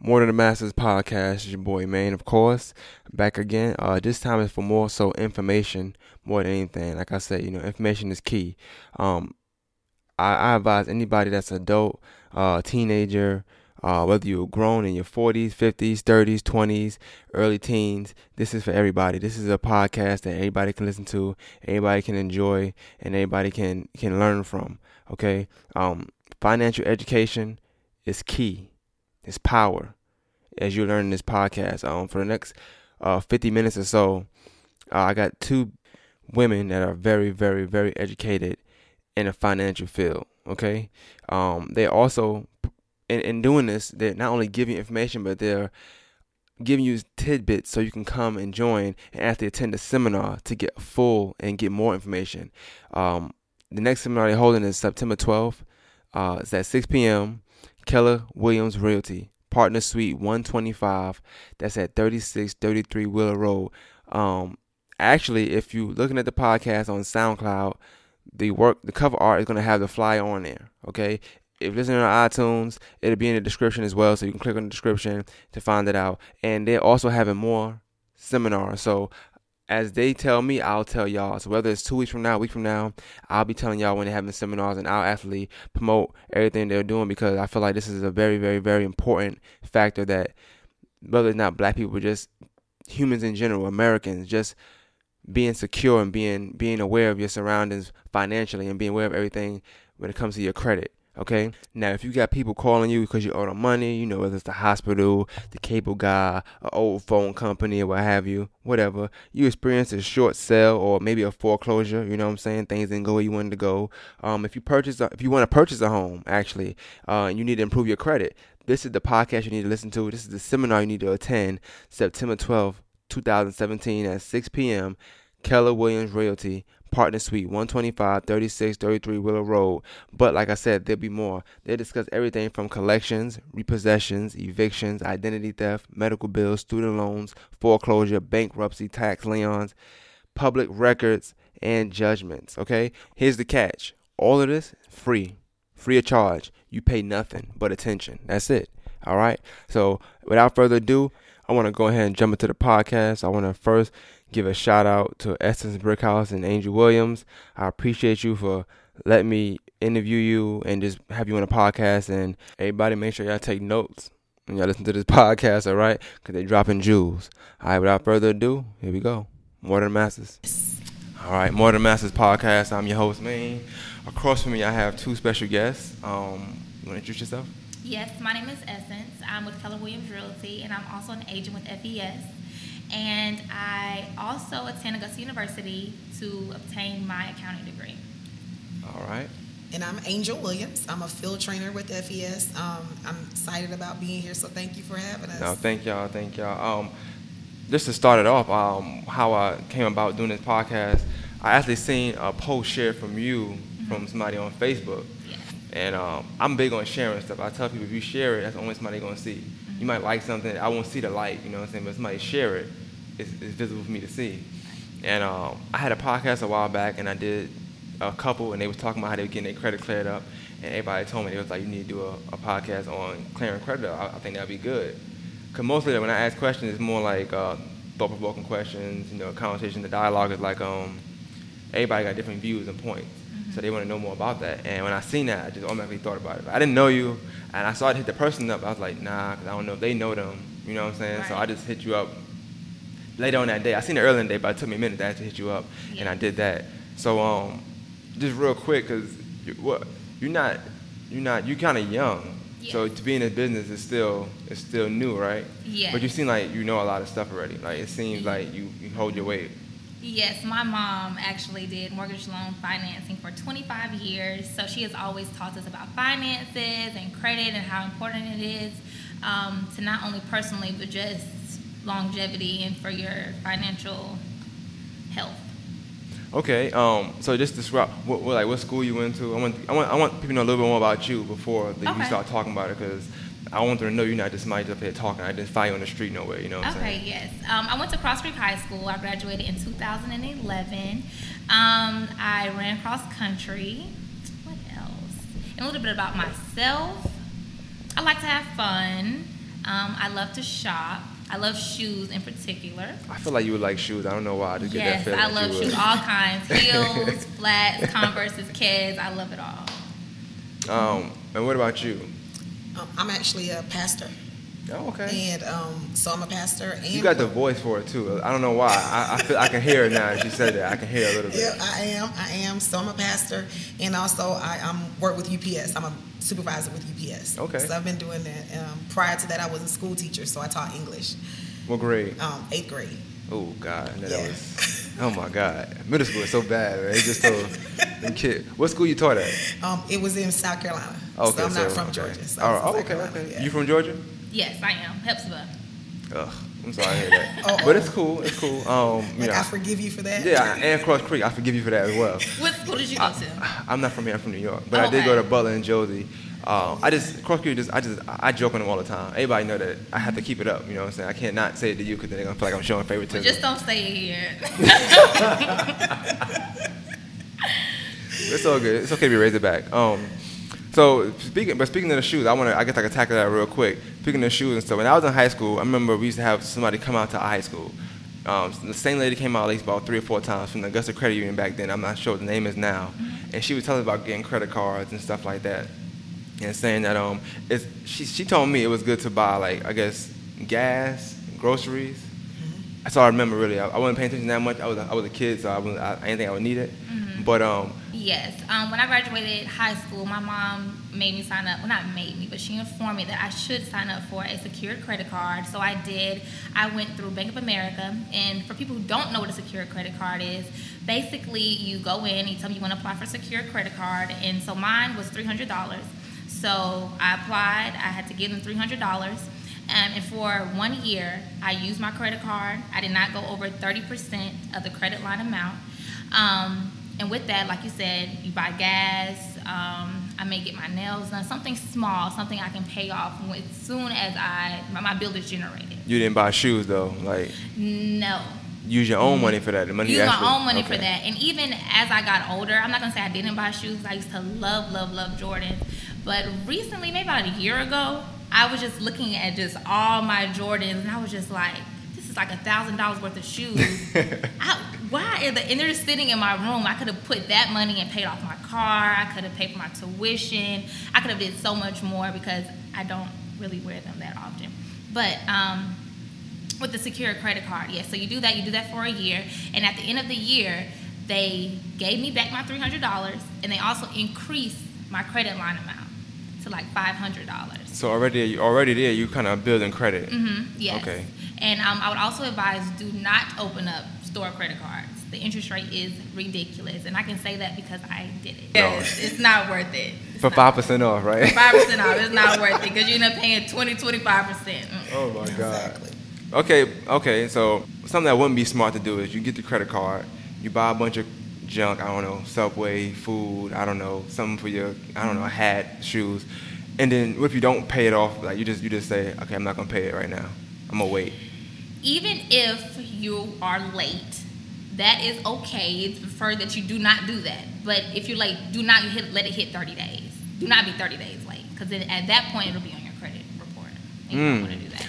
More Than the Masters podcast. Your boy Maine, of course, back again. Uh, this time is for more so information more than anything. Like I said, you know, information is key. Um, I, I advise anybody that's adult, uh, teenager, uh, whether you're grown in your 40s, 50s, 30s, 20s, early teens, this is for everybody. This is a podcast that everybody can listen to, everybody can enjoy, and everybody can can learn from. Okay, um, financial education is key his power as you're learning this podcast. Um, for the next uh, 50 minutes or so, uh, I got two women that are very, very, very educated in the financial field. Okay, um, they also in, in doing this, they're not only giving information, but they're giving you tidbits so you can come and join and actually attend the seminar to get full and get more information. Um, the next seminar they're holding is September 12th. Uh, it's at 6 p.m. Keller Williams Realty, Partner Suite 125. That's at 3633 Willow Road. Um, actually, if you're looking at the podcast on SoundCloud, the work, the cover art is going to have the flyer on there. Okay. If listening on iTunes, it'll be in the description as well. So you can click on the description to find it out. And they're also having more seminars. So as they tell me, I'll tell y'all. So whether it's two weeks from now, a week from now, I'll be telling y'all when they're having seminars, and I'll actually promote everything they're doing because I feel like this is a very, very, very important factor that whether it's not black people, just humans in general, Americans, just being secure and being being aware of your surroundings financially and being aware of everything when it comes to your credit. Okay. Now, if you got people calling you because you owe them money, you know, whether it's the hospital, the cable guy, an old phone company, or what have you, whatever, you experience a short sale or maybe a foreclosure, you know what I'm saying? Things didn't go where you wanted to go. Um, if you purchase, a, if you want to purchase a home, actually, uh, and you need to improve your credit, this is the podcast you need to listen to. This is the seminar you need to attend September 12th, 2017 at 6 p.m. Keller Williams Realty Partner Suite, 125 36 33 Willow Road. But like I said, there'll be more. They discuss everything from collections, repossessions, evictions, identity theft, medical bills, student loans, foreclosure, bankruptcy, tax liens, public records, and judgments. Okay? Here's the catch all of this free, free of charge. You pay nothing but attention. That's it. All right? So without further ado, I want to go ahead and jump into the podcast. I want to first give a shout out to Essence Brickhouse and Angel Williams. I appreciate you for letting me interview you and just have you on a podcast. And everybody, make sure y'all take notes when y'all listen to this podcast, all right? Because they're dropping jewels. All right, without further ado, here we go. More Than Masters. All right, More Than Masters podcast. I'm your host, Maine. Across from me, I have two special guests. Um, you want to introduce yourself? Yes, my name is Essence. I'm with Keller Williams Realty, and I'm also an agent with FES. And I also attend Augusta University to obtain my accounting degree. All right. And I'm Angel Williams. I'm a field trainer with FES. Um, I'm excited about being here, so thank you for having us. No, thank y'all. Thank y'all. Um, just to start it off, um, how I came about doing this podcast, I actually seen a post shared from you mm-hmm. from somebody on Facebook. Yeah. And um, I'm big on sharing stuff. I tell people if you share it, that's the only somebody gonna see. You might like something, I won't see the light, you know what I'm saying? But somebody share it, it's, it's visible for me to see. And um, I had a podcast a while back, and I did a couple, and they was talking about how they were getting their credit cleared up. And everybody told me they was like, you need to do a, a podcast on clearing credit up. I, I think that'd be good. Cause mostly when I ask questions, it's more like uh, thought-provoking questions. You know, conversation, the dialogue is like um, everybody got different views and points. Mm-hmm. So they want to know more about that. And when I seen that, I just automatically thought about it. I didn't know you, and I saw it hit the person up. I was like, nah, because I don't know if they know them. You know what I'm saying? Right. So I just hit you up later on that day. I seen it earlier in the day, but it took me a minute to actually hit you up, yeah. and I did that. So um, just real quick, cause you, what you're not, you're not, you're kind of young. Yes. So to be in this business is still it's still new, right? Yeah. But you seem like you know a lot of stuff already. Like it seems like you, you hold your weight. Yes, my mom actually did mortgage loan financing for 25 years. So she has always taught us about finances and credit and how important it is um, to not only personally but just longevity and for your financial health. Okay, um, so just describe what, what, like what school you went to. I want I want I want people to know a little bit more about you before okay. you start talking about it because I want them to know you're not just somebody up here talking. I didn't find you on the street nowhere. You know what okay, I'm saying? Okay, yes. Um, I went to Cross Creek High School. I graduated in 2011. Um, I ran cross country. What else? And a little bit about myself. I like to have fun. Um, I love to shop. I love shoes in particular. I feel like you would like shoes. I don't know why. I just yes, get that feeling. I love shoes, all kinds, heels, flats, Converse's, kids. I love it all. Um, and what about you? Um, I'm actually a pastor, Oh, okay. and um, so I'm a pastor. And You got the voice for it too. I don't know why. I, I feel I can hear it now. She said that. I can hear it a little bit. Yeah, I am. I am. So I'm a pastor, and also I um, work with UPS. I'm a supervisor with UPS. Okay. So I've been doing that. Um, prior to that, I was a school teacher, so I taught English, What grade? um, eighth grade. Oh God, that Yeah. was. Oh my God, middle school is so bad. Man. It's just so. kid. What school you taught at? Um, it was in South Carolina. Okay, so I'm not so- from okay. Georgia. So Oh, I was in oh, okay, okay. yeah. You from Georgia? Yes, I am. Hephzibah. Ugh, I'm sorry to hear that. Oh, but oh. it's cool. It's cool. Um, you know, I forgive you for that. yeah, and Cross Creek, I forgive you for that as well. What school did you go to? I'm not from here. I'm from New York, but I did go to Butler and Josey. Um, I just Cross Creek. Just I just I joke on them all the time. Everybody know that I have to keep it up. You know what I'm saying? I can't not say it to you because they're gonna feel like I'm showing favoritism. Just don't say it here. It's all good. It's okay to be Razorback. Um, so speaking, but speaking of the shoes, I want to. I guess I can tackle that real quick. Speaking of shoes and stuff, when I was in high school, I remember we used to have somebody come out to high school. Um, the same lady came out at least about three or four times from the Augusta Credit Union back then. I'm not sure what the name is now, and she was telling us about getting credit cards and stuff like that, and saying that um, it's, she she told me it was good to buy like I guess gas, groceries. That's all I remember really. I, I wasn't paying attention that much. I was a, I was a kid, so I, wasn't, I, I didn't think I would need it. But um, Yes. Um, when I graduated high school, my mom made me sign up. Well, not made me, but she informed me that I should sign up for a secured credit card. So I did. I went through Bank of America. And for people who don't know what a secured credit card is, basically you go in, you tell me you want to apply for a secured credit card. And so mine was $300. So I applied. I had to give them $300. Um, and for one year, I used my credit card. I did not go over 30% of the credit line amount. Um, and with that, like you said, you buy gas. Um, I may get my nails done, something small, something I can pay off as soon as I my, my bill is generated. you didn't buy shoes though. Like No, use your own money for that. The money use you my own money for that. And even as I got older, I'm not gonna say I didn't buy shoes. I used to love, love, love Jordans. But recently, maybe about a year ago, I was just looking at just all my Jordans, and I was just like, like a thousand dollars worth of shoes. I, why are the and they're just sitting in my room? I could have put that money and paid off my car. I could have paid for my tuition. I could have did so much more because I don't really wear them that often. But um, with the secure credit card, yes. So you do that. You do that for a year, and at the end of the year, they gave me back my three hundred dollars, and they also increased my credit line amount to like five hundred dollars. So already, already there, you kind of building credit. Mm-hmm. Yes. Okay. And um, I would also advise do not open up store credit cards. The interest rate is ridiculous, and I can say that because I did it. No. Yes, it's not worth it. It's For five percent off, right? Five percent off. It's not worth it because you end up paying 20, 25 percent. Oh my god. Exactly. Okay, okay. So something that wouldn't be smart to do is you get the credit card, you buy a bunch of junk. I don't know, Subway, food. I don't know, something for your. I don't know, hat, shoes, and then what if you don't pay it off? Like you just you just say, okay, I'm not gonna pay it right now. I'm gonna wait. Even if you are late, that is okay. It's preferred that you do not do that. But if you're late, do not hit, let it hit 30 days. Do not be 30 days late because at that point it'll be on your credit report. And you Mm. don't want to do that.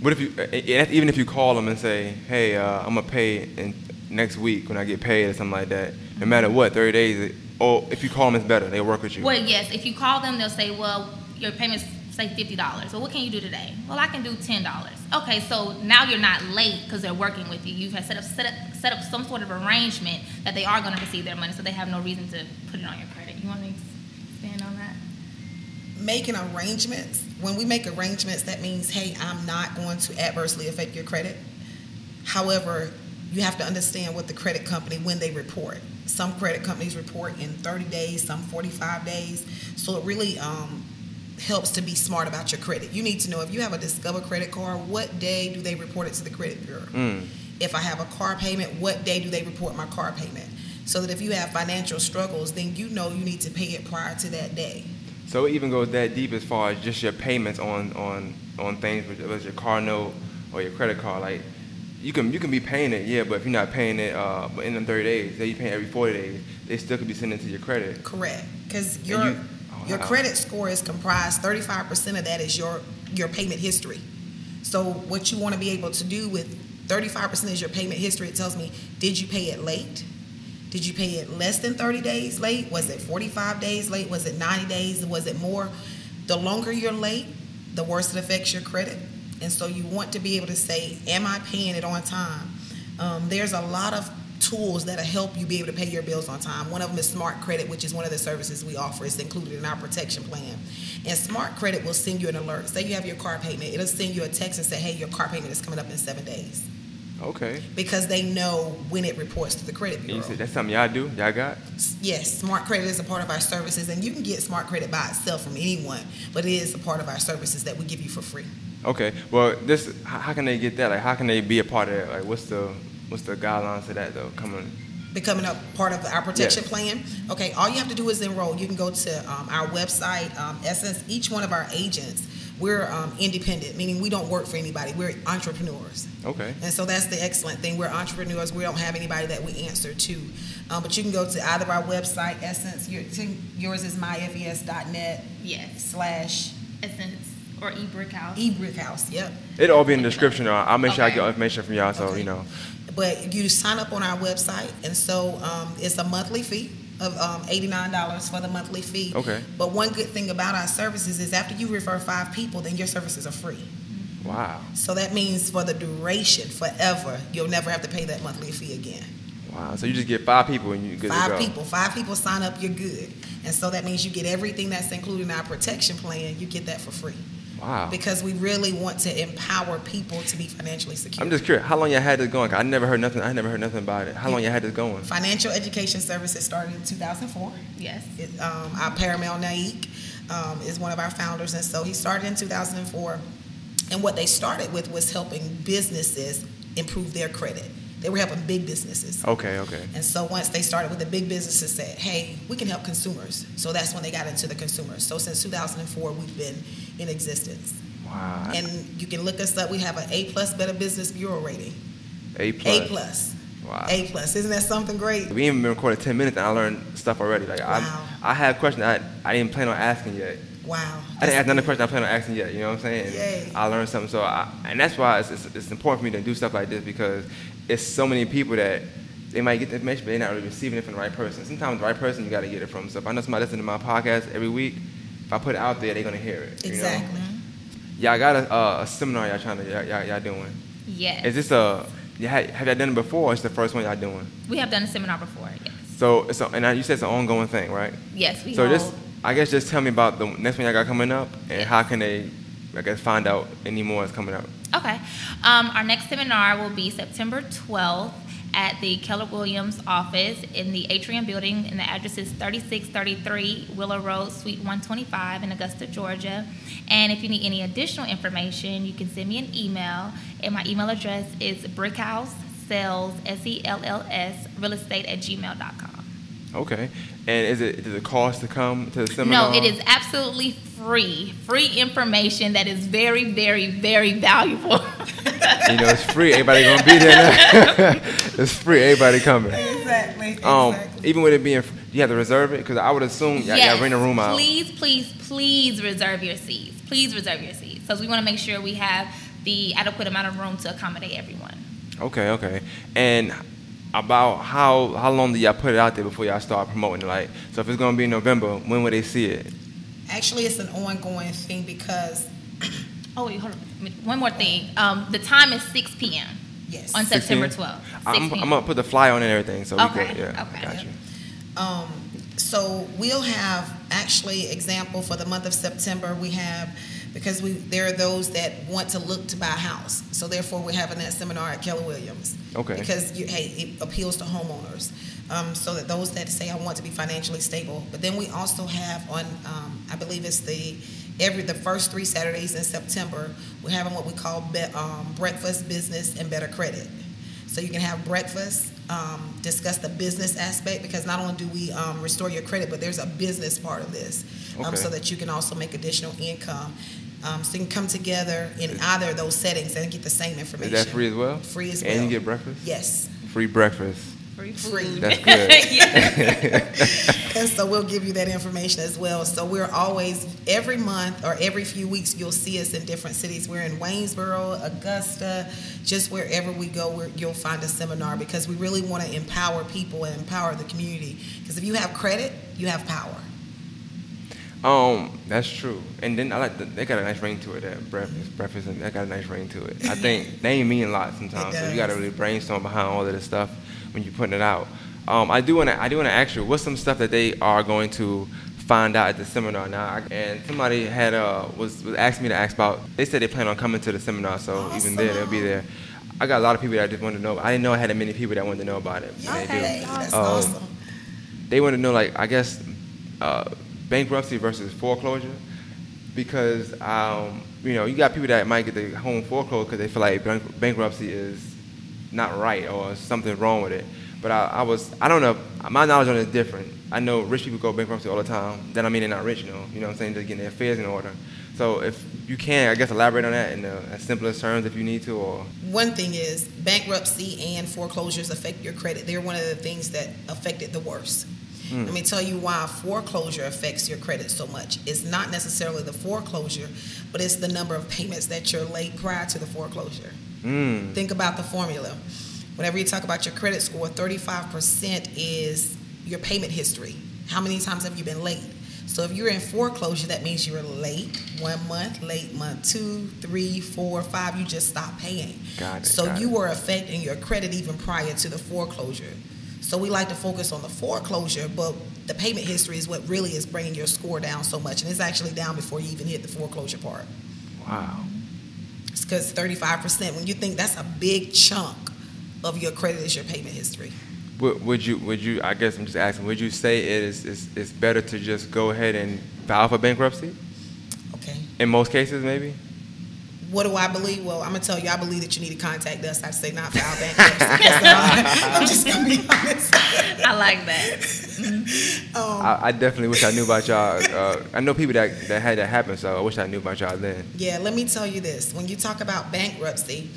What if you uh, uh, even if you call them and say, hey, uh, I'm gonna pay in next week when I get paid or something like that. No matter what, 30 days. Or if you call them, it's better. They'll work with you. Well, yes. If you call them, they'll say, "Well, your payments say fifty dollars. Well, what can you do today? Well, I can do ten dollars. Okay, so now you're not late because they're working with you. You've set up set up set up some sort of arrangement that they are going to receive their money, so they have no reason to put it on your credit. You want to expand on that? Making arrangements. When we make arrangements, that means, hey, I'm not going to adversely affect your credit. However, you have to understand what the credit company when they report. Some credit companies report in 30 days, some 45 days. So it really um, helps to be smart about your credit. You need to know if you have a Discover credit card, what day do they report it to the credit bureau? Mm. If I have a car payment, what day do they report my car payment? So that if you have financial struggles, then you know you need to pay it prior to that day. So it even goes that deep as far as just your payments on on on things, whether it's your car note or your credit card. Like you can you can be paying it, yeah, but if you're not paying it uh, in the 30 days, say you paying every 40 days, they still could be sending it to your credit. Correct, because your you- oh, your credit score is comprised. Thirty five percent of that is your your payment history. So what you want to be able to do with 35% is your payment history. It tells me, did you pay it late? Did you pay it less than 30 days late? Was it 45 days late? Was it 90 days? Was it more? The longer you're late, the worse it affects your credit. And so you want to be able to say, Am I paying it on time? Um, there's a lot of tools that'll help you be able to pay your bills on time. One of them is Smart Credit, which is one of the services we offer. It's included in our protection plan. And Smart Credit will send you an alert. Say you have your car payment, it'll send you a text and say, Hey, your car payment is coming up in seven days. Okay. Because they know when it reports to the credit bureau. You said that's something y'all do? Y'all got? Yes, Smart Credit is a part of our services, and you can get Smart Credit by itself from anyone, but it is a part of our services that we give you for free. Okay. Well, this how can they get that? Like, how can they be a part of it? Like, what's the what's the guidelines to that though? Coming. Becoming a part of our protection Yes. plan. Okay, all you have to do is enroll. You can go to um, our website. Um, Essence, each one of our agents, we're um, independent, meaning we don't work for anybody. We're entrepreneurs. Okay. And so that's the excellent thing. We're entrepreneurs. We don't have anybody that we answer to. Um, but you can go to either our website, Essence, your, yours is myfes.net Yes. slash Essence or eBrickhouse. eBrickhouse. Yep. It'll all be in the description. I'll make sure I get information from y'all. So Okay. you know. But you sign up on our website, and so um, it's a monthly fee of um, $89 for the monthly fee. Okay. But one good thing about our services is after you refer five people, then your services are free. Wow. So that means for the duration, forever, you'll never have to pay that monthly fee again. Wow. So you just get five people and you good to Five go. people, five people sign up, you're good. And so that means you get everything that's included in our protection plan, you get that for free. Wow. Because we really want to empower people to be financially secure. I'm just curious. How long y'all had this going? I never heard nothing. I never heard nothing about it. How long y'all had this going? Financial Education Services started in 2004. Yes. It, um, our Parimal Naik um, is one of our founders, and so he started in 2004. And what they started with was helping businesses improve their credit. They were helping big businesses. Okay. Okay. And so once they started with the big businesses, said, "Hey, we can help consumers." So that's when they got into the consumers. So since 2004, we've been in existence. Wow. And you can look us up. We have an A plus Better Business Bureau rating. A plus. A plus. Wow. A plus. Isn't that something great? We even been recording ten minutes and I learned stuff already. Like Wow. I, I have questions I, I didn't plan on asking yet. Wow. I didn't ask another question I plan on asking yet. You know what I'm saying? Yay. I learned something. So I, and that's why it's, it's, it's important for me to do stuff like this because it's so many people that they might get the information, but they're not really receiving it from the right person. Sometimes the right person you got to get it from. So if I know somebody listening to my podcast every week, if I put it out there, they're gonna hear it. you know? Exactly. Y'all got a, uh, a seminar y'all trying to y'all, y'all, y'all doing. Yes. Is this a have y'all done it before? or It's the first one y'all doing. we have done a seminar before. Yes. So it's a, and you said it's an ongoing thing, right? Yes. We So hold. just I guess just tell me about the next one y'all got coming up and how can they I guess find out any more is coming up. Okay. Um, our next seminar will be September 12th at the Keller Williams office in the Atrium Building, and the address is 3633 Willow Road, Suite 125 in Augusta, Georgia. And if you need any additional information, you can send me an email, and my email address is brickhouse sales s e l l s real estate at gmail.com. Okay. And is it does it cost to come to the seminar? No, it is absolutely free. Free information that is very, very, very valuable. You know, it's free. Everybody gonna be there. It's free. Everybody coming. Exactly. Um, even with it being, you have to reserve it because I would assume y'all, y'all rent a room out. Please, please, please reserve your seats. Please reserve your seats. Because we want to make sure we have the adequate amount of room to accommodate everyone. Okay, okay. And about how how long do y'all put it out there before y'all start promoting it? Like, so if it's gonna be in November, when will they see it? Actually, it's an ongoing thing because Oh, wait, hold on. One more thing. Um, the time is 6 p.m. yes, on 6 September 12th. 6 I'm, I'm gonna put the flyer on and everything, so we Okay, good. Yeah, okay. got you. Um, so we'll have actually example for the month of September. We have because we there are those that want to look to buy a house. So therefore, we're having that seminar at Keller Williams. Okay. Because you, hey, it appeals to homeowners. Um, so that those that say I want to be financially stable. But then we also have on um, I believe it's the every the first three Saturdays in September we're having what we call be, um, breakfast business and better credit. So you can have breakfast, um, discuss the business aspect because not only do we um, restore your credit, but there's a business part of this, um, Okay. so that you can also make additional income. Um, so you can come together in either of those settings and get the same information. Is that free as well? Free as And well. And you get breakfast? Yes. Free breakfast. Free Free. food. That's good. And so we'll give you that information as well. So we're always every month or every few weeks you'll see us in different cities. We're in Waynesboro, Augusta, just wherever we go, we you'll find a seminar because we really want to empower people and empower the community. Because if you have credit, you have power. Um, that's true. And then I like the, they got a nice ring to it. That breakfast, breakfast, and that got a nice ring to it. I think they mean a lot sometimes. It So you got to really brainstorm behind all of this stuff when you're putting it out. Um, I do want to I do want to ask you what's some stuff that they are going to find out at the seminar now. And somebody had uh was, was asking me to ask about. They said they plan on coming to the seminar, so even there they'll be there. I got a lot of people that just wanted to know. I didn't know I had that many people that wanted to know about it. but they do. That's Um, awesome. they want to know like I guess uh, bankruptcy versus foreclosure because um, you know you got people that might get their home foreclosed because they feel like bank- bankruptcy is not right or something wrong with it. But I, I was I don't know my knowledge on it is different. I know rich people go bankruptcy all the time. That I mean they're not rich, you know. You know what I'm saying? They're getting their affairs in order. So if you can, I guess elaborate on that in the as simplest terms if you need to, or One thing is bankruptcy and foreclosures affect your credit. They're one of the things that affected the worst. Hmm. Let me tell you why foreclosure affects your credit so much. It's not necessarily the foreclosure, but it's the number of payments that you're late prior to the foreclosure. Mm, Think about the formula. Whenever you talk about your credit score, 35% is your payment history. How many times have you been late? So if you're in foreclosure, that means you were late one month, late month two, three, four, five. You just stopped paying. Got it, So got you it. were affecting your credit even prior to the foreclosure. So we like to focus on the foreclosure, but the payment history is what really is bringing your score down so much, and it's actually down before you even hit the foreclosure part. wow. Because 35%, when you think that's a big chunk of your credit is your payment history. Would, would you would you I guess I'm just asking would you say it is it's, it's better to just go ahead and file for bankruptcy Okay. in most cases maybe What do I believe? Well, I'm going to tell you, I believe that you need to contact us. I say not file bankruptcy. I'm just going to be honest. I like that. Um, I, I definitely wish I knew about y'all uh, I know people that, that had that happen so I wish I knew about y'all then Yeah, let me tell you this. When you talk about bankruptcy,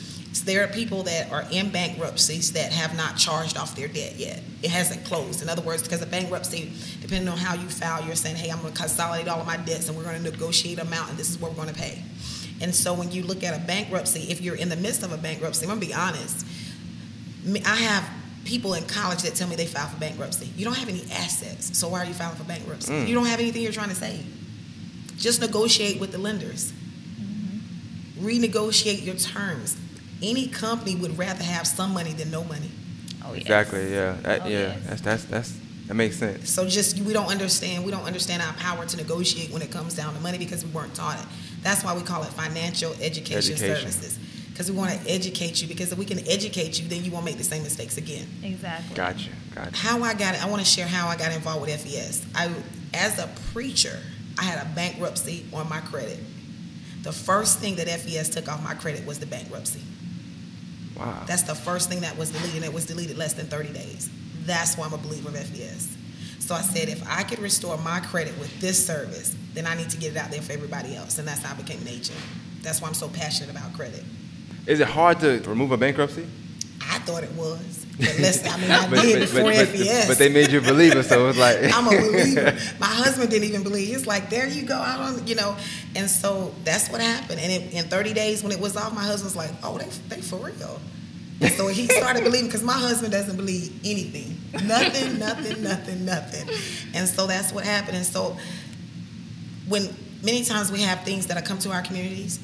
there are people that are in bankruptcies that have not charged off their debt yet. It hasn't closed. In other words, because of bankruptcy, depending on how you file, you're saying, hey, I'm going to consolidate all of my debts and we're going to negotiate amount and this is what we're going to pay. And so when you look at a bankruptcy, if you're in the midst of a bankruptcy, I'm going to be honest. I have people in college that tell me they filed for bankruptcy. You don't have any assets, so why are you filing for bankruptcy? Mm. You don't have anything you're trying to save. Just negotiate with the lenders renegotiate your terms. Any company would rather have some money than no money. Oh, yes. exactly yeah that, Oh, yeah yes. that's that's that's that makes sense So just we don't understand we don't understand our power to negotiate when it comes down to money because we weren't taught it. That's why we call it financial education, Education. services. Because we want to educate you because if we can educate you, then you won't make the same mistakes again. Exactly. gotcha gotcha How I got it, I want to share how I got involved with FES. I as a preacher, I had a bankruptcy on my credit. The first thing that FES took off my credit was the bankruptcy. wow That's the first thing that was deleted. and It was deleted less than 30 days. That's why I'm a believer of FES. So I said, if I could restore my credit with this service, then I need to get it out there for everybody else. And that's how I became an agent. That's why I'm so passionate about credit. Is it hard to remove a bankruptcy I thought it was. But I mean, I But- did but- before but- but- FES. but they made you a believer so it's like I'm a believer. My husband didn't even believe. He's like, there you go. I don't, you know. And so that's what happened. And it, in 30 days, when it was off, my husband's like, oh, they, they for real. And so he started believing because my husband doesn't believe anything. Nothing, nothing, nothing, nothing. And so that's what happened. And so when many times we have things that come to our communities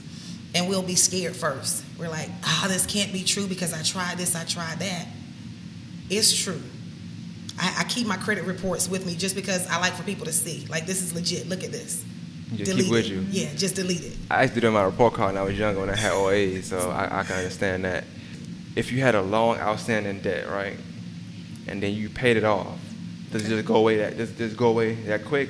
and we'll be scared first. We're like, ah, this can't be true because I tried this, I tried that. It's true. I, I keep my credit reports with me just because I like for people to see. Like, this is legit. Look at this. Just keep with it. you. Yeah, just delete it. I used to do my report card when I was younger when I had OA, so I, I can understand that. If you had a long outstanding debt, right, and then you paid it off, does it just go away that just, just go away that quick?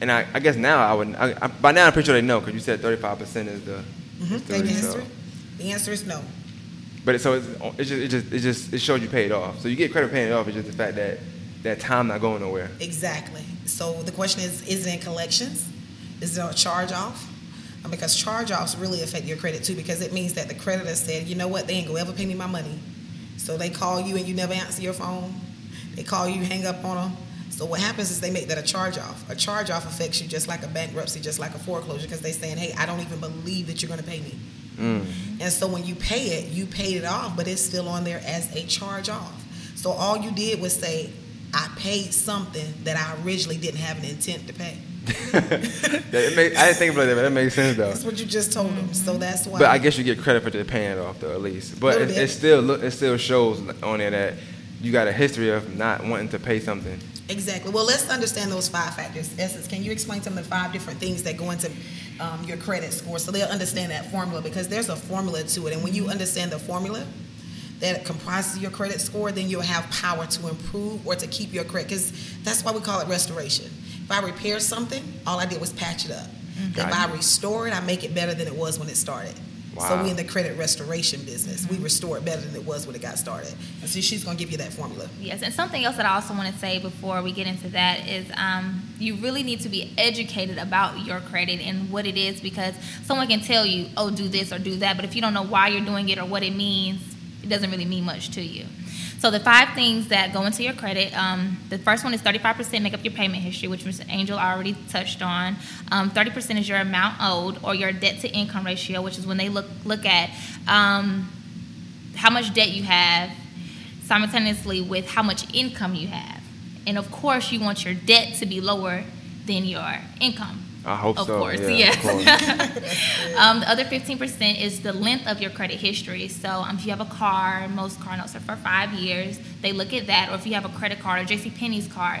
And I, I guess now I would. I, I, by now I'm pretty sure they know because you said 35 percent is the. Mm-hmm. is the Payment rate, so- history. The answer is no. But it, so it's, it's just it just it just it showed you paid off. So you get credit paying it off. It's just the fact that that time not going nowhere. Exactly. So the question is, is it in collections? Is it a charge off? Because charge offs really affect your credit too, because it means that the creditor said, you know what, they ain't gonna ever pay me my money. So they call you and you never answer your phone. They call you, hang up on them. So what happens is they make that a charge off. A charge off affects you just like a bankruptcy, just like a foreclosure, because they're saying, hey, I don't even believe that you're going to pay me. Mm. And so when you pay it, you paid it off, but it's still on there as a charge off. So all you did was say, I paid something that I originally didn't have an intent to pay. That- it make, I didn't think about that, but that makes sense though. That's what you just told them. So that's why. But I guess you get credit for just paying it off though, at least. But it, it still look, it still shows on there that you got a history of not wanting to pay something. Exactly. Well, let's understand those five factors. Essence, can you explain to them the five different things that go into um, your credit score so they'll understand that formula? Because there's a formula to it. And when you understand the formula that comprises your credit score, then you'll have power to improve or to keep your credit. Because that's why we call it restoration. If I repair something, all I did was patch it up. If I restore it, I make it better than it was when it started. So Wow. we in the credit restoration business. We restore it better than it was when it got started. And so she's going to give you that formula. Yes, and something else that I also want to say before we get into that is um, you really need to be educated about your credit and what it is because someone can tell you, oh, do this or do that, but if you don't know why you're doing it or what it means, it doesn't really mean much to you. So the five things that go into your credit, um, the first one is 35% make up your payment history, which Mr. Angel already touched on. Um, 30% is your amount owed or your debt to income ratio, which is when they look look at um, how much debt you have simultaneously with how much income you have. And of course, you want your debt to be lower than your income. I hope Of so. course, yeah, yes. of course. Um, the other 15% is the length of your credit history. So um, if you have a car, most car notes are for five years. They look at that. Or if you have a credit card or J.C. Penney's card,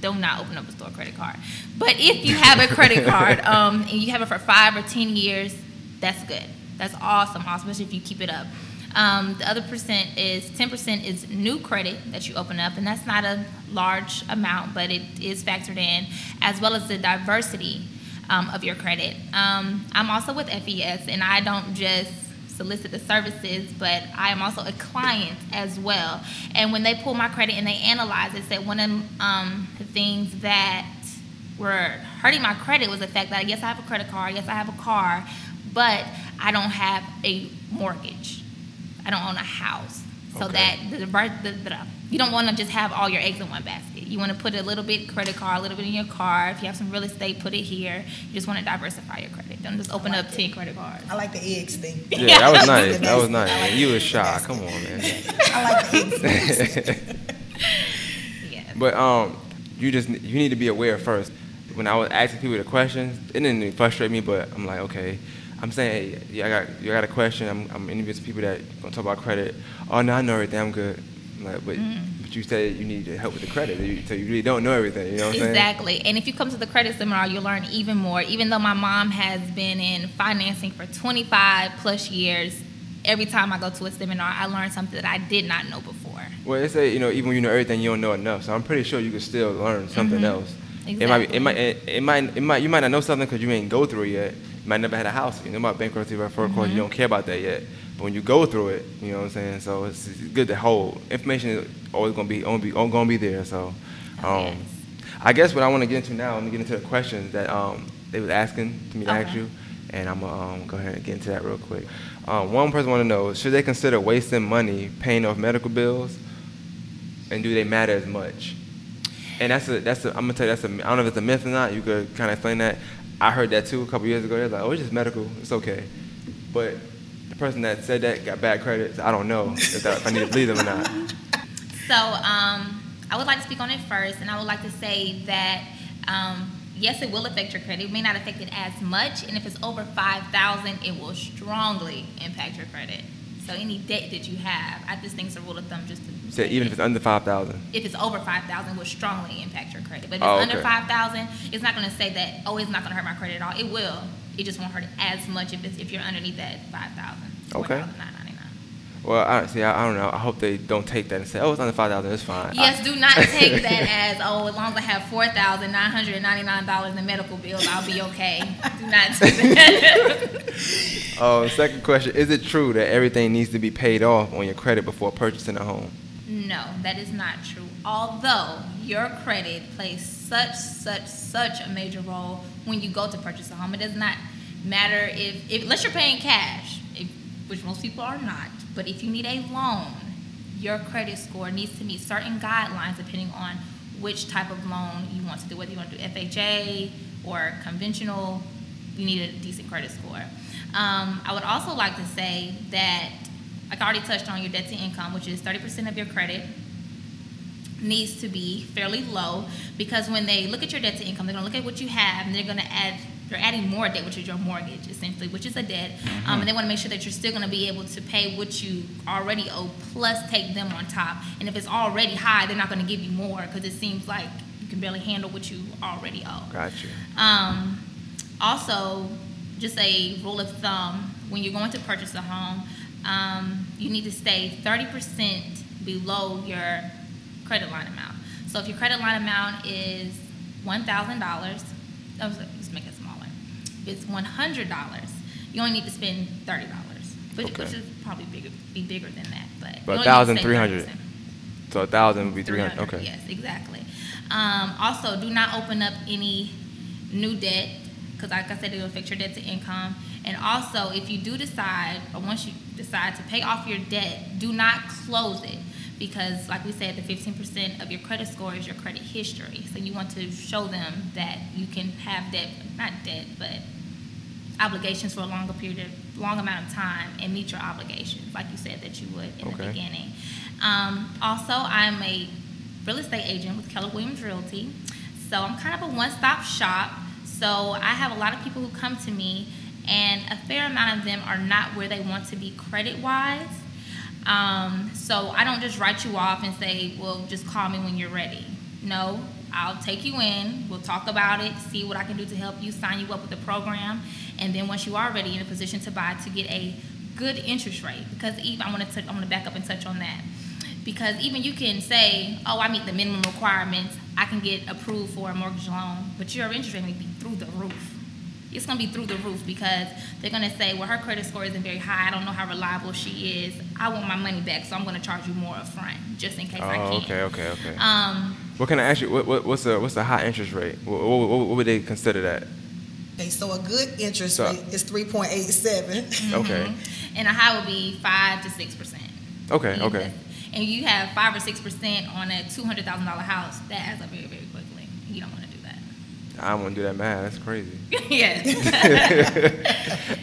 do not open up a store credit card. But if you have a credit card um, and you have it for five or 10 years, that's good. That's awesome, awesome, especially if you keep it up. Um, the other percent is 10% is new credit that you open up, and that's not a large amount, but it is factored in, as well as the diversity um, of your credit. Um, I'm also with FES, and I don't just solicit the services, but I am also a client as well. And when they pull my credit and they analyze it, said one of um, the things that were hurting my credit was the fact that yes, I have a credit card, yes, I have a car, but I don't have a mortgage. I don't own a house. So Okay. that the, the, the, the, you don't want to just have all your eggs in one basket. You want to put a little bit credit card, a little bit in your car. If you have some real estate, put it here. You just want to diversify your credit. Don't just open like up it. ten credit cards. I like the eggs thing. Yeah, that was nice. That best. was nice. I like you the was shy. Come on, man. I like the eggs. Yes. But um, you just you need to be aware first. When I was asking people the questions, it didn't frustrate me, but I'm like, okay. I'm saying, hey, yeah, I got you got a question. I'm, I'm interviewing some people that gonna talk about credit. Oh no, I know everything. I'm good. I'm like, but but you said you need help with the credit, You- so you really don't know everything. You know what I'm saying? Exactly. And if you come to the credit seminar, you'll learn even more. Even though my mom has been in financing for 25 plus years, every time I go to a seminar, I learn something that I did not know before. Well, they say you know even when you know everything, you don't know enough. So I'm pretty sure you can still learn something Mhm. else. It might be, it might it, it might it might you might not know something because you ain't go through it yet. Might never had a house. You know about bankruptcy or foreclosure. Mm-hmm. You don't care about that yet. But when you go through it, you know what I'm saying. So it's, it's good to hold information is always gonna be gonna be gonna be there. So, um, Oh. I guess what I want to get into now, I'm gonna get into the questions that um they was asking to me to ask you, and I'm gonna um, go ahead and get into that real quick. Um, one person want to know: Should they consider wasting money paying off medical bills? and do they matter as much? And that's a that's a I'm gonna tell you that's a I don't know if it's a myth or not. You could kind of explain that. I heard that too a couple years ago. They're like, oh, it's just medical. It's okay. But the person that said that got bad credit. So I don't know if, that, if I need to believe them or not. So um, I would like to speak on it first, and I would like to say that um, yes, it will affect your credit. It may not affect it as much, and if it's over five thousand, it will strongly impact your credit. So any debt that you have, I just think it's a rule of thumb just to said even if it's under five thousand. if it's over five thousand, will strongly impact your credit. But if Oh, it's under okay. five thousand, it's not going to say that. Oh, it's not going to hurt my credit at all. It will. It just won't hurt as much if it's if you're underneath that five thousand. Okay. Well, I see. I, I don't know. I hope they don't take that and say, oh, it's under five thousand. It's fine. Yes, do not take that as oh, as long as I have four thousand nine hundred ninety nine dollars in medical bills, I'll be okay. do not take that. Oh, second question: Is it true that everything needs to be paid off on your credit before purchasing a home? No, that is not true. Although your credit plays such such such a major role when you go to purchase a home, it does not matter if, if unless you're paying cash, if, which most people are not. But if you need a loan, your credit score needs to meet certain guidelines depending on which type of loan you want to do, whether you want to do FHA or conventional, you need a decent credit score. Um, I would also like to say that, like I already touched on, your debt to income, which is 30% of your credit, needs to be fairly low because when they look at your debt to income, they're going to look at what you have and they're going to add they're adding more debt, which is your mortgage, essentially, which is a debt. Mm-hmm. Um, and they want to make sure that you're still going to be able to pay what you already owe, plus take them on top. And if it's already high, they're not going to give you more because it seems like you can barely handle what you already owe. Gotcha. Um, also, just a rule of thumb when you're going to purchase a home, um, you need to stay 30% below your credit line amount. So if your credit line amount is $1,000, let's make it smaller. If it's $100, you only need to spend $30, which, okay. which is probably bigger, be bigger than that. But, but 1,300. So a thousand would be 300. Okay. Yes, exactly. Um, also, do not open up any new debt because, like I said, it will affect your debt to income. And also, if you do decide, or once you decide to pay off your debt, do not close it because, like we said, the 15% of your credit score is your credit history. So you want to show them that you can have debt, not debt, but obligations for a longer period of long amount of time and meet your obligations, like you said that you would in okay. the beginning. Um, also, I'm a real estate agent with Keller Williams Realty, so I'm kind of a one-stop shop. So I have a lot of people who come to me, and a fair amount of them are not where they want to be credit-wise. Um, so I don't just write you off and say, well, just call me when you're ready. No, I'll take you in, we'll talk about it, see what I can do to help you, sign you up with the program, and then once you are ready in a position to buy, to get a good interest rate. Because even I want to I want to back up and touch on that. Because even you can say, oh, I meet the minimum requirements, I can get approved for a mortgage loan, but your interest rate may be through the roof it's going to be through the roof because they're going to say, well, her credit score isn't very high. I don't know how reliable she is. I want my money back, so I'm going to charge you more upfront just in case oh, I can. okay, okay, okay. Um, what can I ask you? What, what, what's the what's the high interest rate? What, what, what would they consider that? Okay, so a good interest so, rate is 3.87. Mm-hmm. Okay. And a high would be 5 to 6%. Okay, okay. And you have 5 or 6% on a $200,000 house, that adds up very, very quickly. You don't want to I don't want to do that math. That's crazy. yes.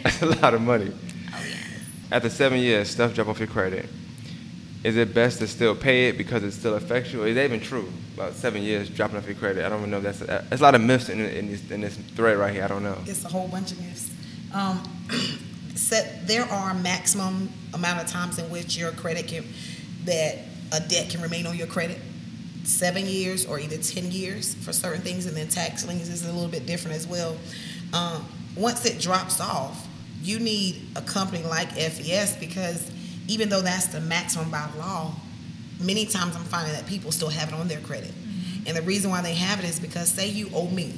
That's a lot of money. Oh, yeah. After seven years, stuff drop off your credit. Is it best to still pay it because it still affects you? Or is that even true? About seven years dropping off your credit. I don't even know. That's a, that's a lot of myths in, in, this, in this thread right here. I don't know. It's a whole bunch of myths. Um, set, there are maximum amount of times in which your credit can that a debt can remain on your credit seven years or either 10 years for certain things, and then tax liens is a little bit different as well. Um, once it drops off, you need a company like FES because even though that's the maximum by law, many times I'm finding that people still have it on their credit. Mm-hmm. And the reason why they have it is because, say you owe me,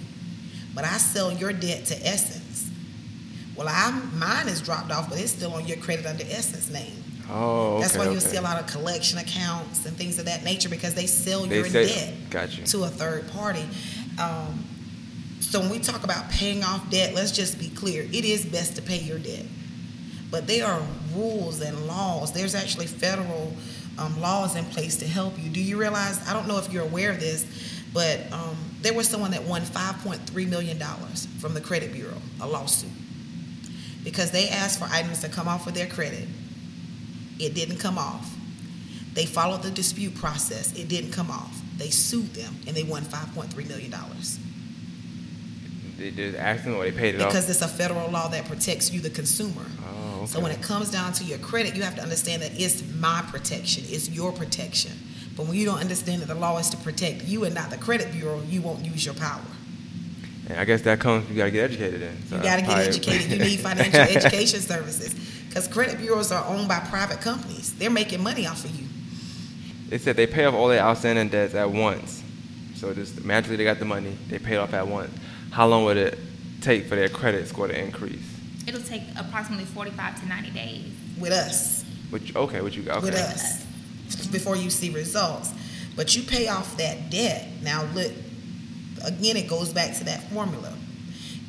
but I sell your debt to Essence. Well, I'm, mine is dropped off, but it's still on your credit under Essence name. Oh, okay, That's why you okay. see a lot of collection accounts and things of that nature because they sell they your say, debt gotcha. to a third party. Um, so when we talk about paying off debt, let's just be clear: it is best to pay your debt, but there are rules and laws. There's actually federal um, laws in place to help you. Do you realize? I don't know if you're aware of this, but um, there was someone that won 5.3 million dollars from the credit bureau, a lawsuit, because they asked for items to come off of their credit it didn't come off. They followed the dispute process. It didn't come off. They sued them and they won $5.3 million. They did accident or they paid it because off? Because it's a federal law that protects you, the consumer. Oh, okay. So when it comes down to your credit, you have to understand that it's my protection, it's your protection. But when you don't understand that the law is to protect you and not the credit bureau, you won't use your power. And I guess that comes, you got to get educated in. So you got to get educated. you need financial education services because credit bureaus are owned by private companies. They're making money off of you. They said they pay off all their outstanding debts at once. So just magically they got the money, they paid off at once. How long would it take for their credit score to increase? It'll take approximately 45 to 90 days. With us. Which, okay, what you got? Okay. With us. Before you see results. But you pay off that debt. Now, look, again, it goes back to that formula.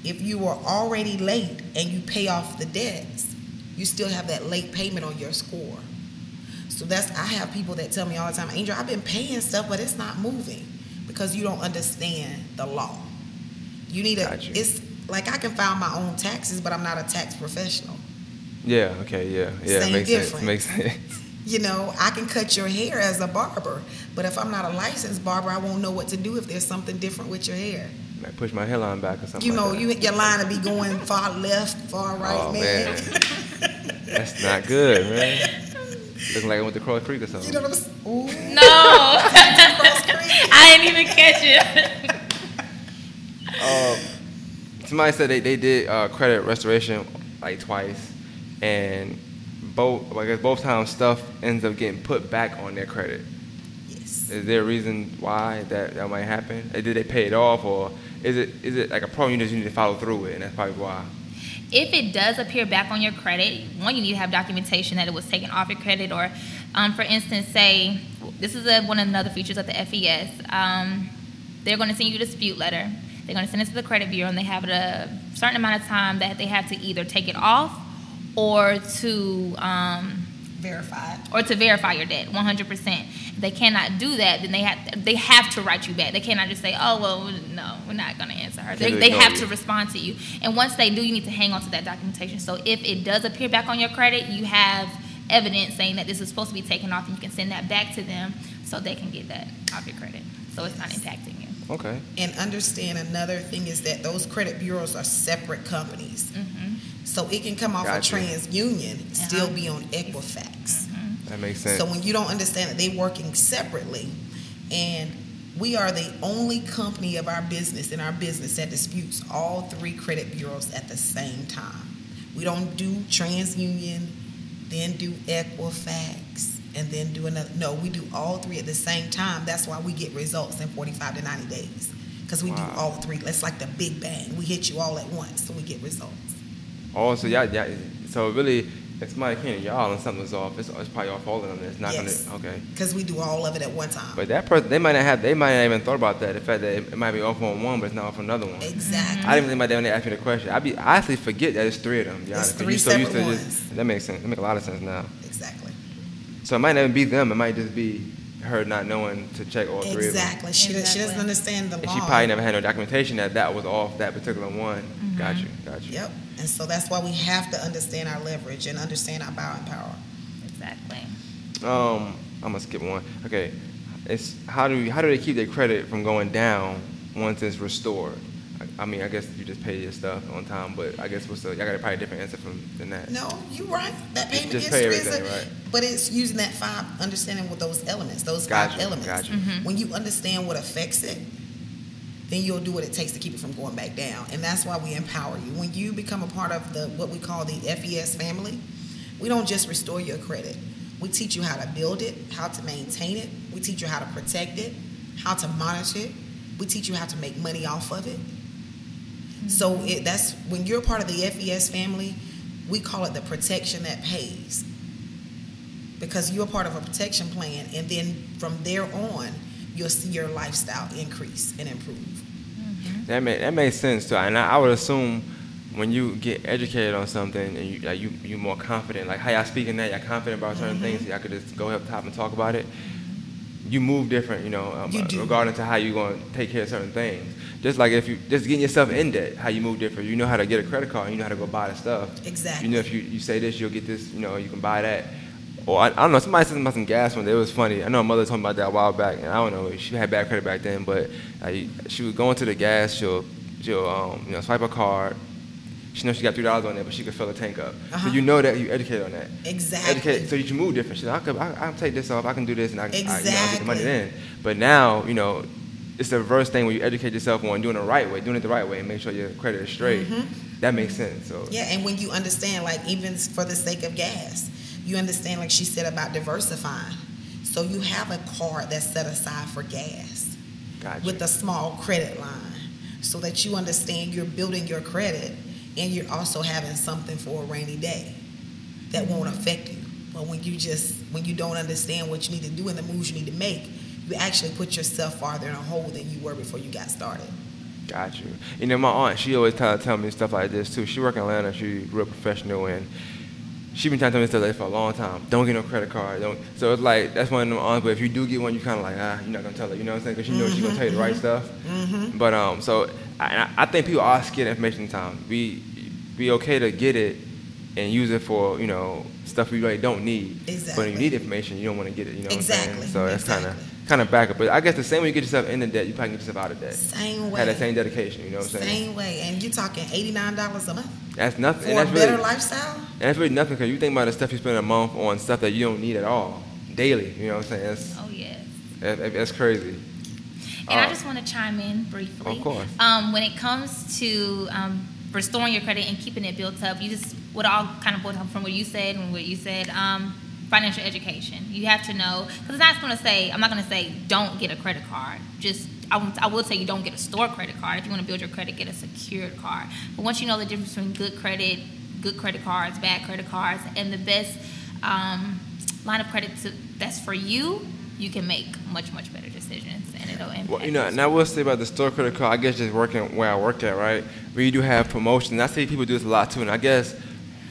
If you were already late and you pay off the debts, you still have that late payment on your score. So that's I have people that tell me all the time, Angel, I've been paying stuff, but it's not moving because you don't understand the law. You need a. It's like I can file my own taxes, but I'm not a tax professional. Yeah. Okay. Yeah. Yeah. Same makes sense. difference. Makes sense. You know, I can cut your hair as a barber, but if I'm not a licensed barber, I won't know what to do if there's something different with your hair. Might push my hairline back or something. You know, like you your line will be going far left, far oh, right, Oh man. man, that's not good, man. Looking like I went to Cross Creek or something. you know what I'm? Ooh, No, Cross Creek. I didn't even catch it. Um, somebody said they, they did uh, credit restoration like twice, and both I guess both times stuff ends up getting put back on their credit. Yes. Is there a reason why that, that might happen? Did they pay it off, or is it is it like a problem you just need to follow through with, and that's probably why? If it does appear back on your credit, one, you need to have documentation that it was taken off your credit. Or, um, for instance, say this is a, one of the other features of the FES. Um, they're going to send you a dispute letter. They're going to send it to the credit bureau, and they have a certain amount of time that they have to either take it off or to um, Verified. or to verify your debt 100%. If they cannot do that, then they have they have to write you back. They cannot just say, "Oh, well, no, we're not going to answer her." They, they have you. to respond to you. And once they do, you need to hang on to that documentation. So if it does appear back on your credit, you have evidence saying that this is supposed to be taken off, and you can send that back to them so they can get that off your credit. So it's not impacting you. Okay. And understand another thing is that those credit bureaus are separate companies. hmm So it can come off Gotcha. of TransUnion, still Uh-huh. be on Equifax. That makes sense. So when you don't understand that they're working separately, and we are the only company of our business in our business that disputes all three credit bureaus at the same time. We don't do TransUnion, then do Equifax, and then do another. No, we do all three at the same time. That's why we get results in 45 to 90 days. Because we Wow. do all three. That's like the big bang. We hit you all at once, so we get results. Oh, so y'all, y'all, so really, if my opinion, y'all and something was off, it's, oh, it's probably off all of them. It's not Yes. gonna. Okay. Because we do all of it at one time. But that person, they might not have, they might not even thought about that. The fact that it, it might be off on one, but it's not off on another one. exactly. I didn't think about that when they asked me the question. I be, I actually forget that it's three of them. to It's honest, 'cause three you so used to separate just- ones. that makes sense. That makes a lot of sense now. Exactly. So it might not even be them. It might just be her not knowing to check all three of them. Exactly. She, does- she doesn't understand the And law. she probably never had no documentation that that was off that particular one. Got you. Got you. Yep. And so that's why we have to understand our leverage and understand our buying power. Exactly. Um, I'm gonna skip one. Okay, it's how do how do they keep their credit from going down once it's restored? I, I mean, I guess you just pay your stuff on time, but I guess what's the, y'all got a probably different answer from than that. No, you're right. That payment just pay history is everything, a, right? but it's using that five, understanding what those elements, those Got five you, elements. got you. When you understand what affects it, then you'll do what it takes to keep it from going back down. And that's why we empower you. When you become a part of the what we call the FES family, we don't just restore your credit. We teach you how to build it, how to maintain it. We teach you how to protect it, how to monitor it. We teach you how to make money off of it. So it, that's when you're part of the FES family, we call it the protection that pays. Because you're part of a protection plan, and then from there on, you'll see your lifestyle increase and improve. That made that makes sense too, and I, I would assume when you get educated on something and you like you you more confident, like how y'all speaking that, y'all confident about certain Mm-hmm. things, y'all could just go up top and talk about it. You move different, you know, um, You uh, regarding to how you're going to take care of certain things. Just like if you just getting yourself in debt, how you move different. You know how to get a credit card, you know how to go buy the stuff. Exactly. You know if you, you say this, you'll get this. You know you can buy that. Or I, I don't know. Somebody said something about some gas one day. It was funny. I know my mother told me about that a while back, and I don't know. She had bad credit back then, but like, she would go into the gas. She'll she'll um, you know swipe a card. She knows she got three dollars on there, but she could fill a tank up. Uh-huh. So you know that you educate on that. Exactly. Educate, so you can move different. She's like, I could, I, I can take this off. I can do this, and I, can I, you know, get the money Exactly. then. But now, you know, it's the reverse thing where you educate yourself on doing it the right way, doing it the right way, and make sure your credit is straight. That makes sense. So Mm-hmm. Yeah, and when you understand, like even for the sake of gas, you understand, like she said about diversifying. So you have a card that's set aside for gas. gotcha. with a small credit line so that you understand you're building your credit and you're also having something for a rainy day that won't affect you. But when you just when you don't understand what you need to do and the moves you need to make, you actually put yourself farther in a hole than you were before you got started. Got you. You know, my aunt, she always tell, tell me stuff like this too. She work in Atlanta. She real professional, and she been trying to tell me stuff like for a long time. Don't get no credit card. Don't. So it's like that's one of them honest. But if you do get one, you kind of like ah, you're not gonna tell her. You know what I'm saying? Because you know she's gonna tell you the right stuff. Mm-hmm. But um, so I, I think people are scared of information time. We be okay to get it and use it for you know stuff we really don't need. Exactly. But when Exactly. you need information, you don't want to get it. You know what I'm Exactly. saying? So that's kind of kind of backup. But I guess the same way you get yourself into debt, you probably get yourself out of debt. Same way. Have that same dedication. You know what I'm saying? Same way. And you're talking $89 a month That's nothing. for and a better really, lifestyle? And that's really nothing because you think about the stuff you spend a month on stuff that you don't need at all daily. You know what I'm saying? That's, Oh yes. that- that's crazy. And I Uh, just want to chime in briefly. Of course. Um, when it comes to um, restoring your credit and keeping it built up, you just would all kind of boiled down from what you said and what you said. Um, financial education. You have to know because it's not going to say I'm not going to say don't get a credit card. Just I, I will say you don't get a store credit card. If you want to build your credit, get a secured card. But once you know the difference between good credit, good credit cards, bad credit cards, and the best um, line of credit to, that's for you, you can make much much better decisions, and it'll impact. Well, you know, and I will say about the store credit card, I guess just working where I work at, right? We do have promotions. I see people do this a lot too, and I guess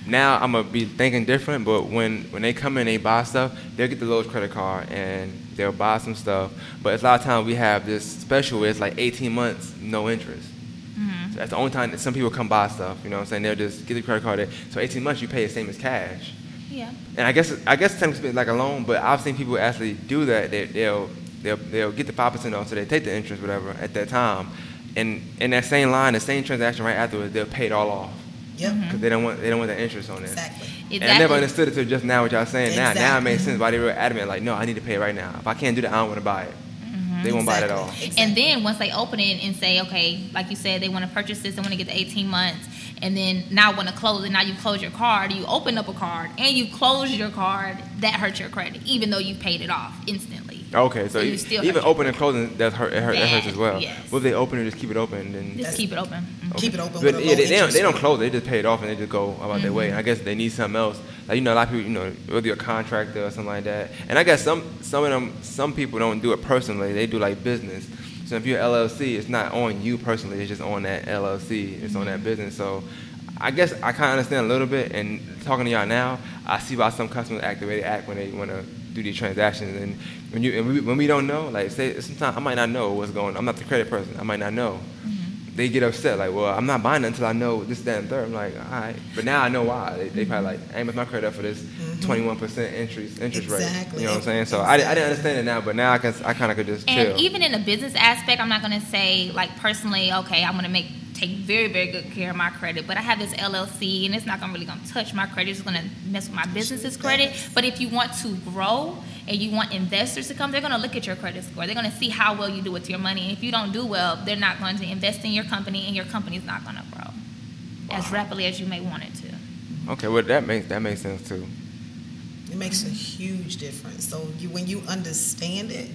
now I'm gonna be thinking different. But when when they come in, they buy stuff, they'll get the lowest credit card and they'll buy some stuff. But a lot of times we have this special where it's like 18 months, no interest. So that's the only time that some people come buy stuff. You know what I'm saying? They'll just get the credit card. So 18 months, you pay the same as cash. Yeah. And I guess I guess it's like a loan, but I've seen people actually do that. They, they'll they'll they'll get the five percent off, so they take the interest, whatever, at that time, and in that same line, the same transaction right afterwards, they'll pay it all off Yep. Mm-hmm. because they don't want they don't want the interest on it. Exactly. And I never understood it till just now what y'all saying. Now now it makes sense why they were adamant like, no, I need to pay it right now. If I can't do that, I don't want to buy it. They won't buy it at all. Exactly. And then once they open it and say, okay, like you said, they want to purchase this, they want to get the 18 months, and then now want to close it. Now you close your card, you open up a card, and you close your card. That hurts your credit, even though you paid it off instantly. Okay, so, So you still even hurt your opening and closing that hurt, it hurt, that hurts as well. Yes. What if they open it, just keep it open, then Just That's- keep it open. Keep it open But yeah, they, they don't, they don't close. They just pay it off and they just go about their Mm-hmm. way. And I guess they need something else. Like you know, a lot of people, you know, whether you're a contractor or something like that. And I guess some some of them, some people don't do it personally. They do like business. So if you're LLC, it's not on you personally. It's just on that LLC. It's on that Mm-hmm. business. So I guess I kind of understand a little bit. And talking to y'all now, I see why some customers act the way they act when they want to do these transactions. And when you and we, when we don't know, like say sometimes I might not know what's going. on. I'm not the credit person. I might not know mm-hmm. they get upset like, well, I'm not buying it until I know this, that, and third. I'm like, all right, but now I know why. They, they probably like, I ain't with my credit up for this mm-hmm. 21 percent interest interest rate. Exactly. You know what I'm saying? So I, I didn't understand it now, but now I can I kind of could just chill. And even in a business aspect, I'm not going to say like personally, okay, I'm going to make take very very good care of my credit, but I have this LLC and it's not going to really going to touch my credit. It's going to mess with my business's credit. But if you want to grow and you want investors to come, they're going to look at your credit score. They're going to see how well you do with your money. And if you don't do well, they're not going to invest in your company, and your company's not going to grow as rapidly as you may want it to. okay, well that makes that makes sense too. It makes a huge difference. So you, when you understand it,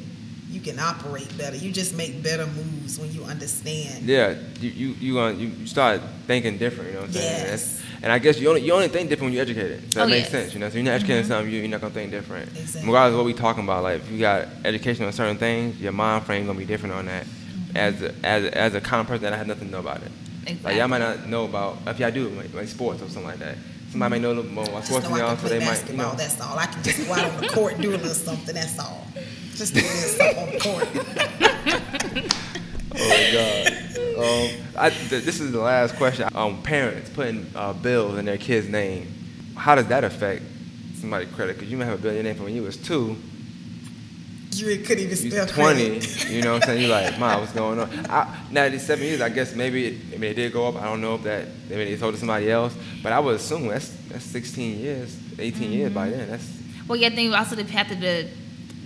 you can operate better. You just make better moves when you understand. Yeah, you you you, gonna, you you start thinking different. You know what I'm saying? Yes. That's- and I guess you only you only think different when you're educated. So that Oh, makes yes. sense. You know, so you're not educated in mm-hmm. something, you, you're not gonna think different. Exactly. Regardless of what we talking about, like if you got education on certain things, your mind frame gonna be different on that. Mm-hmm. As a, as a, as a common person that I have nothing to know about it. Exactly. Like y'all might not know about if y'all do like, like sports or something like that. Somebody might know a little more about I just sports know than I y'all, can so play they might, you basketball. know. That's all. I can just go out on the court and do a little something. That's all. Just do a little something on the court. Oh God. Um, I, th- this is the last question. Um, parents putting uh, bills in their kid's name. How does that affect somebody's credit? Because you might have a bill in your name from when you was two. You couldn't even You spell was 20. You know what I'm saying? You're like, Mom, what's going on? I, now these seven years, I guess maybe it, I mean, it did go up. I don't know if that maybe they told it to somebody else, but I would assume that's that's 16 years, 18 years by then. That's Well, yeah, then you also have to de-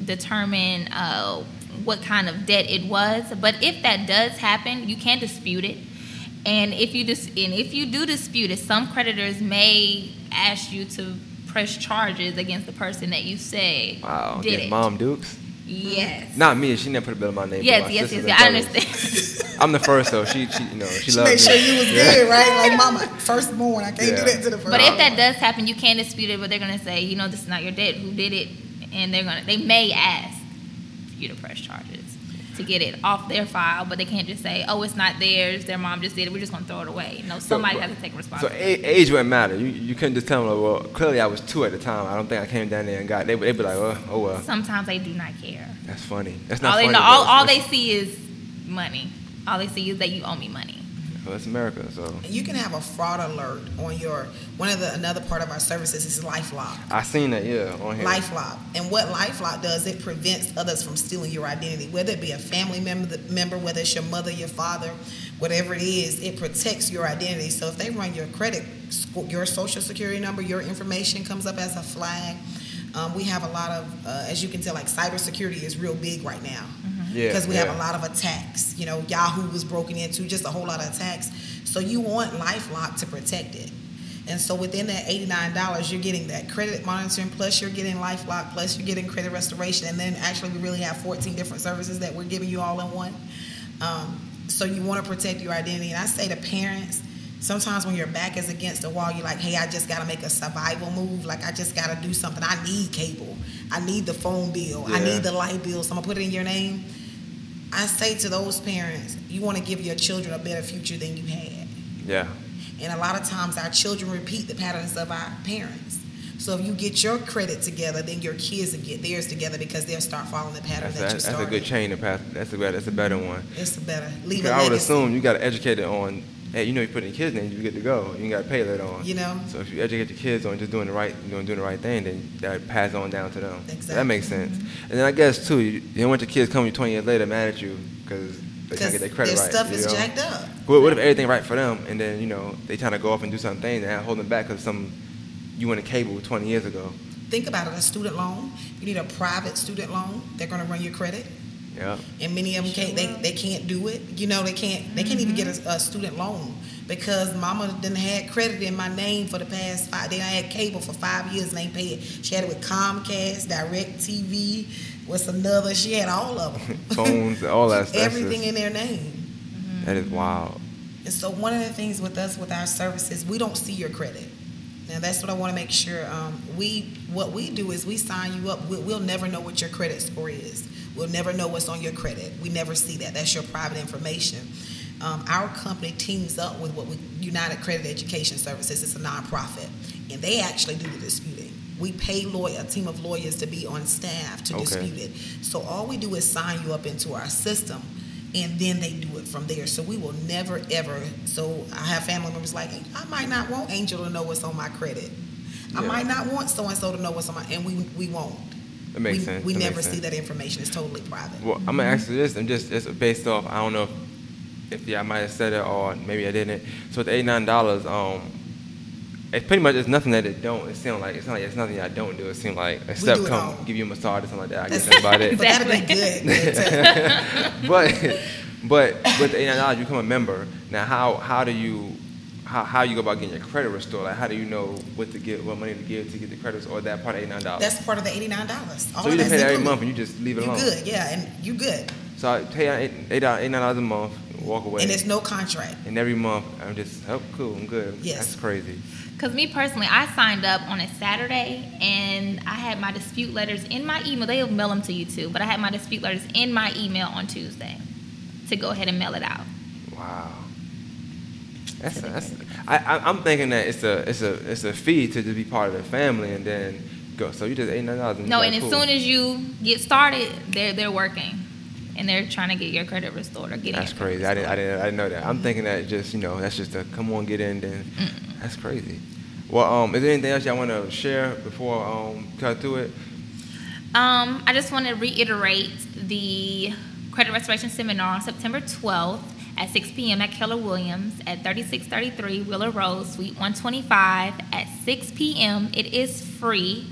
determine uh, what kind of debt it was. But if that does happen, you can dispute it. And if you dis- and if you do dispute it, some creditors may ask you to press charges against the person that you say wow. did Get it. Mom Dukes. Yes. Not me. She never put a bill in my name. yes, my yes, yes, yes. I understand. I'm the first though. She, she, you know, she, She loves made me. sure you was Yeah. good, right? Like, mama, firstborn. I can't Yeah. do that to the first. But if that does happen, you can dispute it. But they're gonna say, you know, this is not your debt. Who did it? And they're gonna, they may ask you to press charges. to get it off their file, but they can't just say, "Oh, it's not theirs. Their mom just did it. We're just gonna throw it away." No, somebody so, has to take responsibility. a- age wouldn't matter. You you couldn't just tell them, well, clearly I was two at the time. I don't think I came down there and got. They would be like, oh, oh well. Sometimes they do not care. That's funny. That's not All they know, all, all they see is money. All they see is that you owe me money. Well, it's America, so You can have a fraud alert on your one of the another part of our services is LifeLock. I seen that. Yeah, on here. LifeLock. And what LifeLock does, it prevents others from stealing your identity, whether it be a family member, member, whether it's your mother, your father, whatever it is, it protects your identity. So if they run your credit, your social security number, your information comes up as a flag. Um, we have a lot of, uh, as you can tell, like cybersecurity is real big right now Yeah, because we yeah. have a lot of attacks. You know, Yahoo was broken into, just a whole lot of attacks. So you want LifeLock to protect it. And so within that $89, you're getting that credit monitoring, plus you're getting LifeLock, plus you're getting credit restoration. And then actually, we really have 14 different services that we're giving you all in one. Um, so you want to protect your identity. And I say to parents, sometimes when your back is against the wall, you're like, hey, I just got to make a survival move. Like, I just got to do something. I need cable. I need the phone bill. I need the light bill. So I'm going to put it in your name. I say to those parents, you want to give your children a better future than you had. Yeah. And a lot of times our children repeat the patterns of our parents. So if you get your credit together, then your kids will get theirs together because they'll start following the pattern That's, that you that's, that's a good chain to pass. That's a better. That's a better one. It's a better leave a I would assume you got educated on. Hey, you know, you put in your kids' name, you get to go. You got to pay later on. You know? So if you educate the kids on just doing the right, doing doing the right thing, then that pass on down to them. So Exactly. that makes sense. And then I guess too, you, you don't want your kids coming 20 years later mad at you because they can't get their credit their right. stuff you is know? jacked up. What, what if everything right for them, and then you know they trying to go off and do something and holding back because some you went a cable 20 years ago. Think about it: a student loan. You need a private student loan. They're going to run your credit, Yeah. and many of them can't. They, they can't do it. You know, they can't. They can't even get a, a student loan because Mama didn't had credit in my name for the past five. They had cable for five years and ain't paid. She had it with Comcast, DirecTV. What's another? She had all of them. Phones, all that stuff. Everything in their name. That is wild. And so one of the things with us with our services, we don't see your credit. Now that's what I want to make sure. Um, we what we do is we sign you up. We'll, we'll never know what your credit score is. We'll never know what's on your credit. We never see that. That's your private information. Um, our company teams up with what we United Credit Education Services. It's a nonprofit, and they actually do the disputing. We pay lawyer, a team of lawyers to be on staff to Okay. dispute it. So all we do is sign you up into our system, and then they do it from there. So we will never ever. So I have family members like I might not want Angel to know what's on my credit. I might not want so and so to know what's on my, and we we won't. That makes we, sense. We That never makes see sense. that information. It's totally private. Well, I'm gonna ask you this, and just it's based off. I don't know if, if yeah, I might have said it or maybe I didn't. So with eighty nine dollars, um, it's pretty much it's nothing that it don't. It seems like it's not like it's nothing I don't do. It seems like except do it come all. give you a massage or something like that. I guess That's- that's about it. But that'd be good. good but but with the eighty nine dollars, you become a member. Now, how how do you how, how you go about getting your credit restored? Like, how do you know what to give, what money to give to get the credits, or that part of eighty nine dollars? That's part of the eighty nine dollars. So you just pay that every month and you just leave it You alone. good, yeah, and you good, So I pay out eight eight dollars a month, walk away. and there's no contract. And every month, I'm just, oh, cool, I'm good. Yes. That's crazy. Because me personally, I signed up on a Saturday and I had my dispute letters in my email. They'll mail them to you too, but I had my dispute letters in my email on Tuesday to go ahead and mail it out. Wow. That's, that's I, I'm thinking that it's a, it's a, it's a fee to just be part of the family and then go. So you just eight nine dollars. No, and as soon as you get started, they're they're working and they're trying to get your credit restored or getting. That's crazy. I didn't, I didn't, I didn't know that. I'm thinking that just, you know, that's just a come on, get in. Then that's crazy. Well, um, is there anything else y'all want to share before um cut through it? Um, I just want to reiterate the credit restoration seminar on September 12th at 6 p.m. at Keller Williams at 3633 Wheeler Road, Suite 125 at 6 p.m. It is free.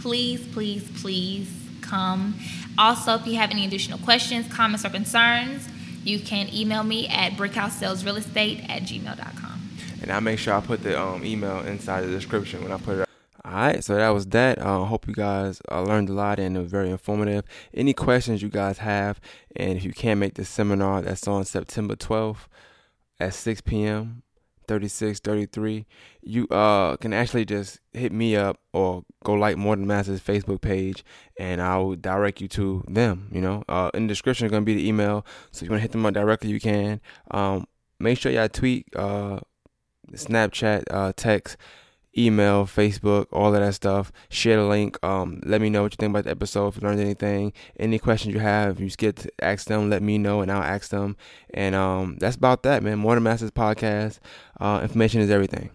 Please, please, please come. Also, if you have any additional questions, comments, or concerns, you can email me at brickhousesalesrealestate at gmail.com. And I'll make sure I put the um, email inside the description when I put it. All right, so that was that. I uh, hope you guys uh, learned a lot and it was very informative. Any questions you guys have, and if you can't make the seminar that's on September 12th at 6 p.m., 3633 you uh can actually just hit me up or go like more than masters facebook page and i'll direct you to them you know uh in the description is going to be the email so if you want to hit them up directly you can um make sure y'all tweet uh snapchat uh text email, Facebook, all of that stuff. Share the link. Um, let me know what you think about the episode. If you learned anything, any questions you have, you get to ask them. Let me know, and I'll ask them. And um, that's about that, man. More than Masters podcast. Uh, information is everything.